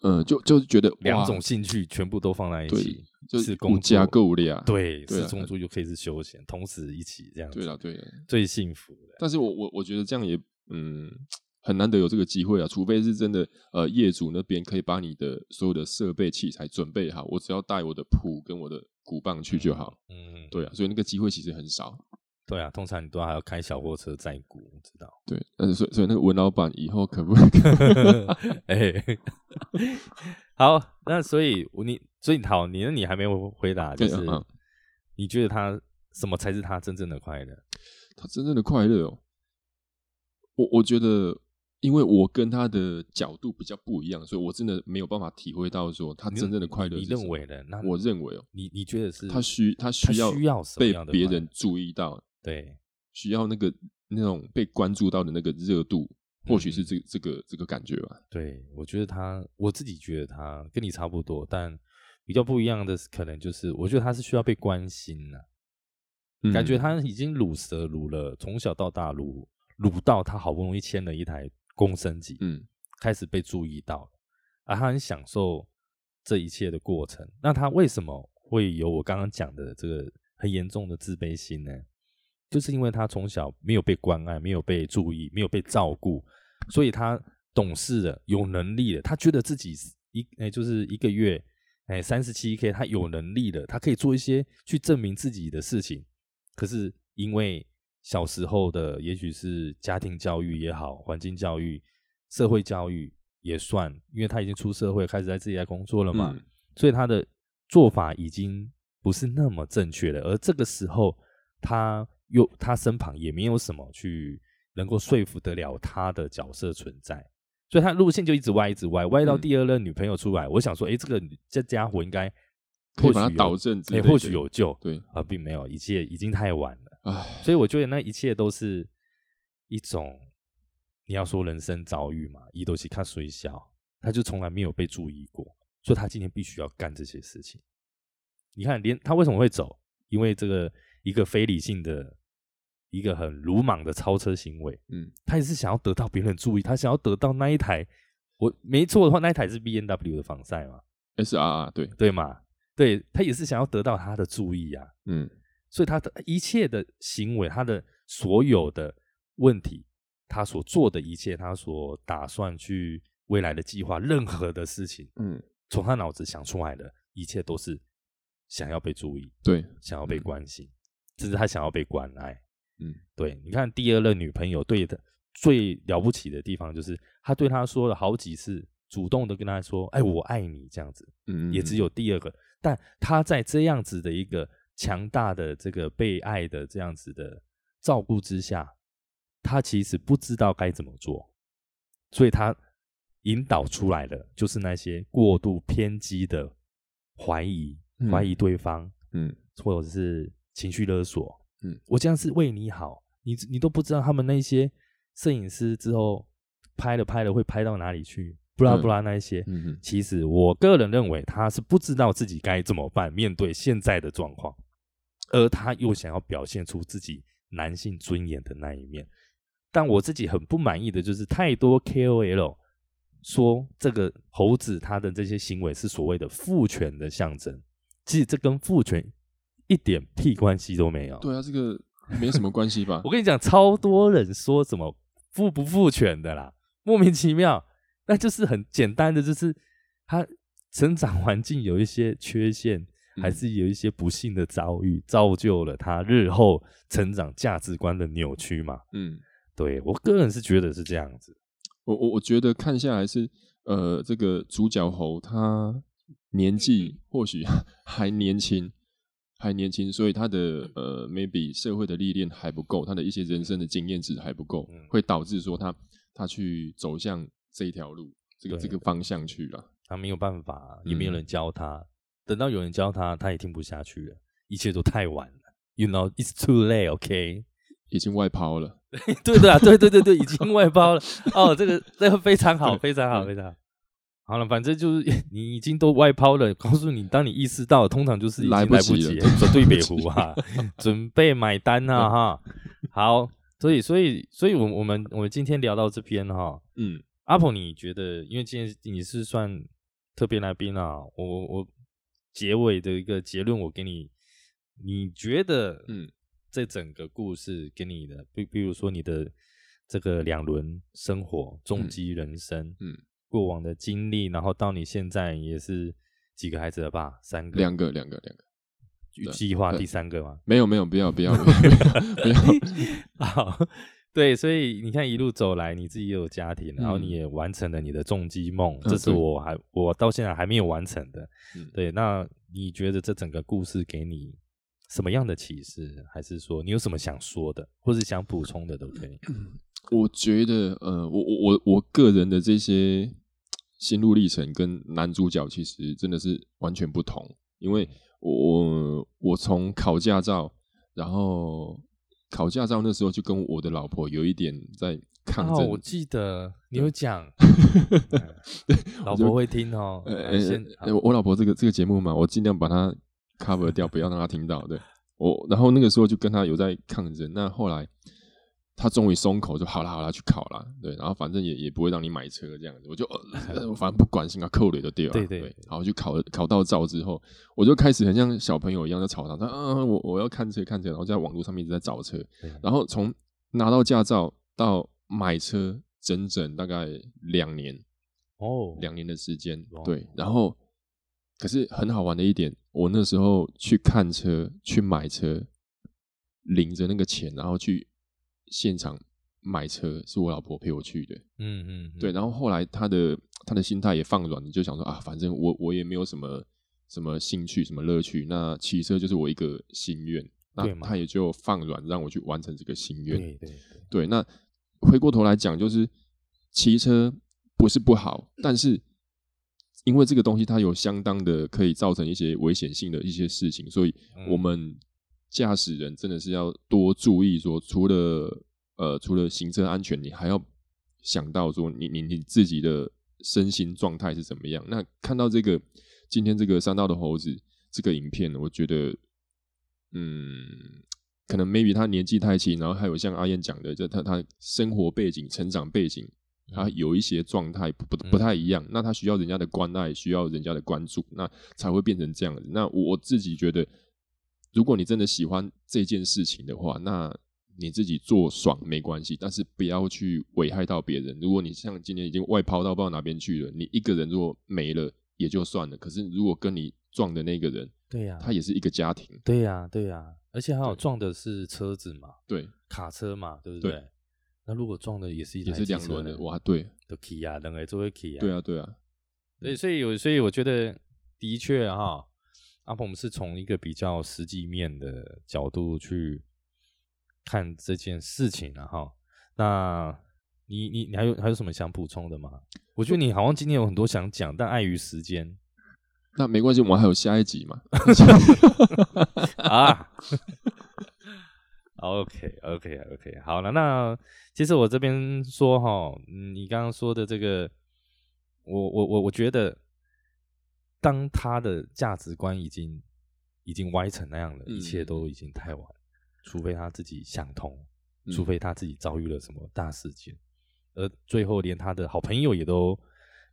嗯，就就是觉得两种兴趣全部都放在一起，就是工加够力啊。对，是中租就可以是休闲，同时一起这样。对了，对，最幸福的。但是我我我觉得这样也。嗯，很难得有这个机会啊，除非是真的，呃，业主那边可以把你的所有的设备器材准备好，我只要带我的谱跟我的鼓棒去就好。嗯，对啊，所以那个机会其实很少。对啊，通常你都还要开小货车载鼓，知道？对，但是所以所以那个文老板以后可不可以？哎，好，那所以你所以好，你那你还没有回答，就是你觉得他什么才是他真正的快乐？他真正的快乐哦。我我觉得，因为我跟他的角度比较不一样，所以我真的没有办法体会到说他真正的快乐。你认为的？那我认为哦，你你觉得是？他需他需要需要被别人注意到，对，需要那个那种被关注到的那个热度，或许是这这个这个感觉吧。对，我觉得他，我自己觉得他跟你差不多，但比较不一样的可能就是，我觉得他是需要被关心的，感觉他已经卤蛇卤了，从小到大卤卤到他好不容易签了一台公升级，嗯，开始被注意到，啊他很享受这一切的过程。那他为什么会有我刚刚讲的这个很严重的自卑心呢？就是因为他从小没有被关爱，没有被注意，没有被照顾，所以他懂事了，有能力了，他觉得自己一哎就是一个月哎三十七 k，他有能力了，他可以做一些去证明自己的事情。可是因为小时候的也许是家庭教育也好，环境教育、社会教育也算，因为他已经出社会，开始在自己在工作了嘛，所以他的做法已经不是那么正确了。而这个时候，他又他身旁也没有什么去能够说服得了他的角色存在，所以他路线就一直歪，一直歪，歪到第二任女朋友出来。我想说，哎，这个这家伙应该或许导正，哎，或许有救。对啊，并没有，一切已经太晚了。所以我觉得那一切都是一种你要说人生遭遇嘛，伊都是看水小，他就从来没有被注意过，所以他今天必须要干这些事情。你看，连他为什么会走？因为这个。一个非理性的、一个很鲁莽的超车行为，嗯，他也是想要得到别人注意，他想要得到那一台，我没错的话，那一台是 B N W 的防晒嘛？S R R 对对嘛？对他也是想要得到他的注意啊，嗯，所以他的一切的行为，他的所有的问题，他所做的一切，他所打算去未来的计划，任何的事情，嗯，从他脑子想出来的一切都是想要被注意，对，想要被关心。甚至他想要被关爱，嗯，对，你看第二任女朋友对的最了不起的地方，就是他对他说了好几次，主动的跟他说：“哎，我爱你。”这样子，嗯，也只有第二个。但他在这样子的一个强大的这个被爱的这样子的照顾之下，他其实不知道该怎么做，所以他引导出来的就是那些过度偏激的怀疑，怀疑对方，嗯，或者是。情绪勒索，嗯，我这样是为你好，你你都不知道他们那些摄影师之后拍了拍了会拍到哪里去，不拉布拉那一些，嗯其实我个人认为他是不知道自己该怎么办，面对现在的状况，而他又想要表现出自己男性尊严的那一面，但我自己很不满意的就是太多 KOL 说这个猴子他的这些行为是所谓的父权的象征，其实这跟父权。一点屁关系都没有。对啊，这个没什么关系吧？我跟你讲，超多人说什么父不父权的啦，莫名其妙。那就是很简单的，就是他成长环境有一些缺陷，还是有一些不幸的遭遇，造就了他日后成长价值观的扭曲嘛。嗯，对我个人是觉得是这样子。我我我觉得看下来是，呃，这个主角猴他年纪 或许还年轻。还年轻，所以他的呃，maybe 社会的历练还不够，他的一些人生的经验值还不够，会导致说他他去走向这一条路，这个这个方向去了。他没有办法，也没有人教他。等到有人教他，他也听不下去了。一切都太晚了，You know it's too late. OK，已经外抛了。对的，对对对对，已 经外抛了。哦，这个这个非常好，非常好，非常好。好了，反正就是你已经都外抛了。告诉你，当你意识到，通常就是已经来不及了。准备北湖哈，准备买单啊哈。好，所以所以所以，我我们我们今天聊到这边哈。嗯，阿婆，你觉得，因为今天你是算特别来宾啊，我我结尾的一个结论，我给你，你觉得，嗯，这整个故事给你的，比比如说你的这个两轮生活，重击人生，嗯。过往的经历，然后到你现在也是几个孩子了吧？三个，两个，两个，两个。计划第三个吗？没有，没有，不要，不要，不要。好，对，所以你看一路走来，你自己也有家庭，然后你也完成了你的重击梦，这是我还我到现在还没有完成的。对，那你觉得这整个故事给你什么样的启示？还是说你有什么想说的，或是想补充的都可以？我觉得，呃，我我我我个人的这些心路历程跟男主角其实真的是完全不同，因为我我从考驾照，然后考驾照那时候就跟我的老婆有一点在抗争。我记得你有讲，老婆会听哦。呃，我老婆这个这个节目嘛，我尽量把它 cover 掉，不要让她听到。对我，然后那个时候就跟她有在抗争。那后来。他终于松口，就好了好了，去考了。对，然后反正也也不会让你买车这样子，我就呃，反正不管，先要扣了就掉了。对对。然后去考考到照之后，我就开始很像小朋友一样在吵他，说啊，我我要看车看车，然后在网络上面一直在找车。然后从拿到驾照到买车，整整大概两年哦，两年的时间。对，然后可是很好玩的一点，我那时候去看车去买车，领着那个钱，然后去。现场买车是我老婆陪我去的，嗯嗯，对。然后后来他的他的心态也放软，就想说啊，反正我我也没有什么什么兴趣、什么乐趣，那骑车就是我一个心愿，那他也就放软，让我去完成这个心愿。对对对。那回过头来讲，就是骑车不是不好，但是因为这个东西它有相当的可以造成一些危险性的一些事情，所以我们。驾驶人真的是要多注意，说除了呃除了行车安全，你还要想到说你你你自己的身心状态是怎么样。那看到这个今天这个三道的猴子这个影片，我觉得嗯，可能 maybe 他年纪太轻，然后还有像阿燕讲的，就他他生活背景、成长背景，他有一些状态不不不太一样，那他需要人家的关爱，需要人家的关注，那才会变成这样子。那我自己觉得。如果你真的喜欢这件事情的话，那你自己做爽没关系，但是不要去危害到别人。如果你像今天已经外抛到不知道哪边去了，你一个人如果没了也就算了。可是如果跟你撞的那个人，对呀，他也是一个家庭，对呀，对呀，而且还有撞的是车子嘛，对，卡车嘛，对不对？那如果撞的也是一也是两轮的，哇，对，都 key 啊，两个都会 key 啊，对啊，对啊，对，所以有，所以我觉得的确哈。阿鹏是从一个比较实际面的角度去看这件事情了哈。那你你你还有还有什么想补充的吗？我觉得你好像今天有很多想讲，但碍于时间，那没关系，我们还有下一集嘛。啊，OK OK OK，好了，那其实我这边说哈，你刚刚说的这个，我我我我觉得。当他的价值观已经已经歪成那样了，一切都已经太晚。除非他自己想通，除非他自己遭遇了什么大事件，而最后连他的好朋友也都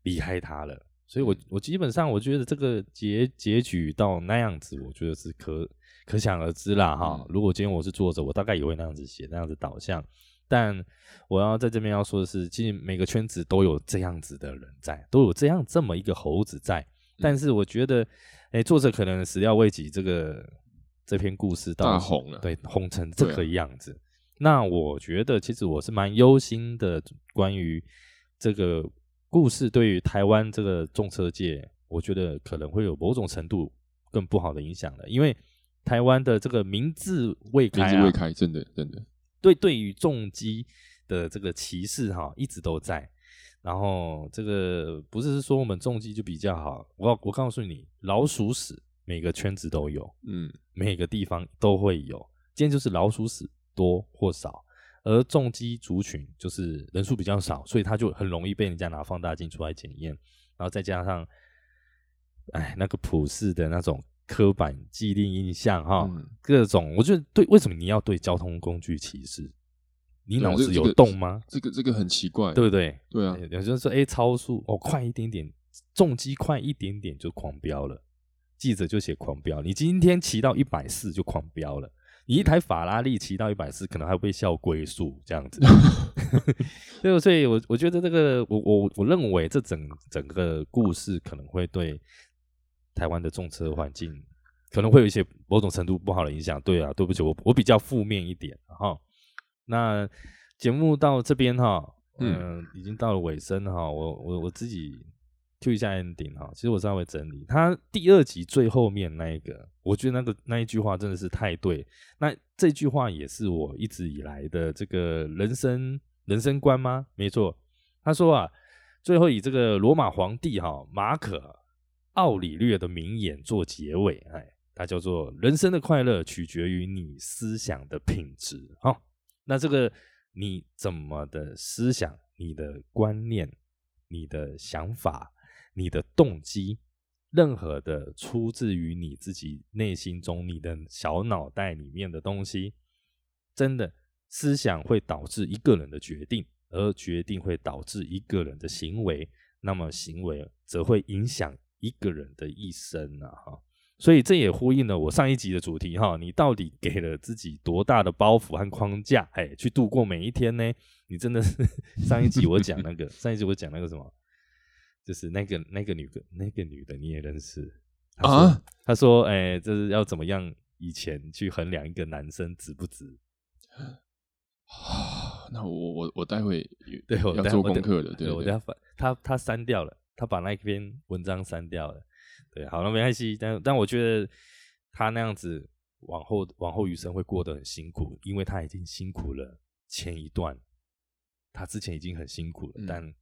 离开他了。所以，我我基本上我觉得这个结结局到那样子，我觉得是可可想而知啦。哈，如果今天我是作者，我大概也会那样子写，那样子导向。但我要在这边要说的是，其实每个圈子都有这样子的人在，都有这样这么一个猴子在。但是我觉得，哎，作者可能始料未及，这个这篇故事大红了，对，红成这个样子。那我觉得，其实我是蛮忧心的，关于这个故事对于台湾这个重车界，我觉得可能会有某种程度更不好的影响的，因为台湾的这个名字未开，名字未开，真的真的，对，对于重机的这个歧视哈，一直都在。然后这个不是说我们重机就比较好，我我告诉你，老鼠屎每个圈子都有，嗯，每个地方都会有。今天就是老鼠屎多或少，而重机族群就是人数比较少，所以它就很容易被人家拿放大镜出来检验。然后再加上，哎，那个普世的那种刻板既定印象哈，各种，我觉得对，为什么你要对交通工具歧视？你脑子有洞吗？这个这个很奇怪，对不对？对啊，有人说，哎，超速哦，快一点点，重机快一点点就狂飙了。记者就写狂飙，你今天骑到一百四就狂飙了。你一台法拉利骑到一百四，可能还会笑龟速这样子。对，所以我我觉得这个，我我我认为这整整个故事可能会对台湾的重车环境可能会有一些某种程度不好的影响。对啊，对不起，我我比较负面一点哈。那节目到这边哈，嗯，已经到了尾声哈。我我我自己 Q 一下 ending 哈。其实我稍微整理，他第二集最后面那一个，我觉得那个那一句话真的是太对。那这句话也是我一直以来的这个人生人生观吗？没错。他说啊，最后以这个罗马皇帝哈马可奥里略的名言做结尾，哎，它叫做人生的快乐取决于你思想的品质哈。那这个你怎么的思想、你的观念、你的想法、你的动机，任何的出自于你自己内心中、你的小脑袋里面的东西，真的思想会导致一个人的决定，而决定会导致一个人的行为，那么行为则会影响一个人的一生啊！哈，所以这也呼应了我上一集的主题哈，你到底给了自己多大的包袱和框架，哎，去度过每一天呢？你真的是上一集我讲那个，上一集我讲那个什么，就是那个那个女的，那个女的你也认识啊？他说，哎，这是要怎么样以前去衡量一个男生值不值？啊，那我我我待会对我要做功课的，对我要发他他删掉了，他把那篇文章删掉了。对，好了，没关系。但但我觉得他那样子往后往后余生会过得很辛苦，因为他已经辛苦了前一段，他之前已经很辛苦了。但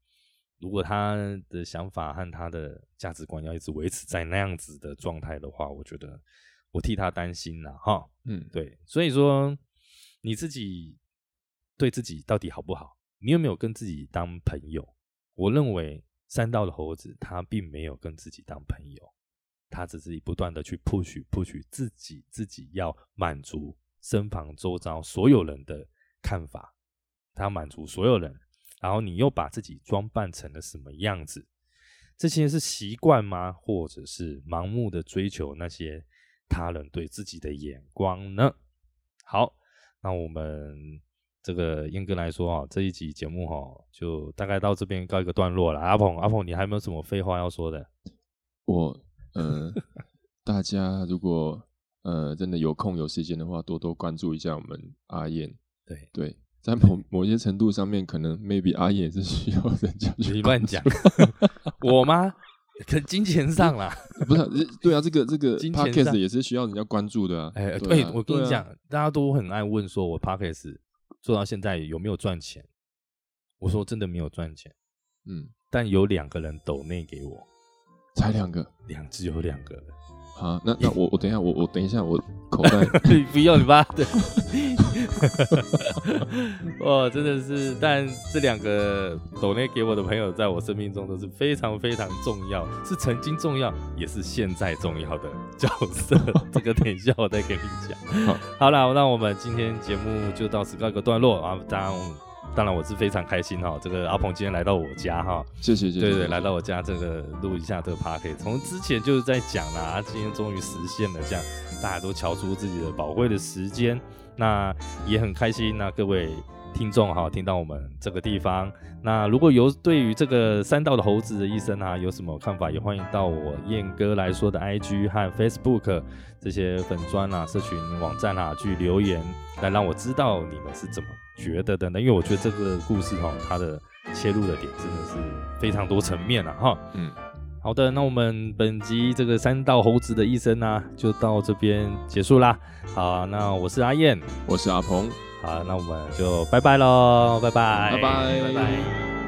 如果他的想法和他的价值观要一直维持在那样子的状态的话，我觉得我替他担心了哈。嗯，对，所以说你自己。对自己到底好不好？你有没有跟自己当朋友？我认为三道的猴子他并没有跟自己当朋友，他只是不断的去 push push 自己，自己要满足身旁周遭所有人的看法，他满足所有人，然后你又把自己装扮成了什么样子？这些是习惯吗？或者是盲目的追求那些他人对自己的眼光呢？好，那我们。这个燕哥来说啊，这一集节目哈，就大概到这边告一个段落了。阿鹏，阿鹏，你还有没有什么废话要说的？我呃，大家如果呃真的有空有时间的话，多多关注一下我们阿燕。对对，在某某些程度上面，可能 maybe 阿燕是需要人家去乱讲。我吗？可金钱上啦，不是？对啊，这个这个 podcast 也是需要人家关注的啊。哎，对，我跟你讲，大家都很爱问说，我 podcast。做到现在有没有赚钱？我说真的没有赚钱，嗯，但有两个人抖内给我，才两个，两只有两个。好，那那我我等一下，我我等一下，我口袋 不用你吧？对，哇，真的是，但这两个抖内给我的朋友，在我生命中都是非常非常重要，是曾经重要，也是现在重要的角色。这个等一下我再给你讲。好，好了，那我们今天节目就到此告一个段落啊，当然。当然我是非常开心哈，这个阿鹏今天来到我家哈，谢谢谢谢，对对，来到我家这个录一下这个 p a r k 从之前就是在讲啦，今天终于实现了，这样大家都瞧出自己的宝贵的时间，那也很开心。那各位听众哈，听到我们这个地方，那如果有对于这个三道的猴子的一生啊，有什么看法，也欢迎到我燕哥来说的 IG 和 Facebook 这些粉砖啊、社群网站啊去留言，来让我知道你们是怎么。觉得的呢？因为我觉得这个故事哈，它的切入的点真的是非常多层面了哈。嗯，好的，那我们本集这个三道猴子的一生呢，就到这边结束啦。好，那我是阿燕，我是阿鹏，好，那我们就拜拜喽，拜拜，拜拜，拜拜。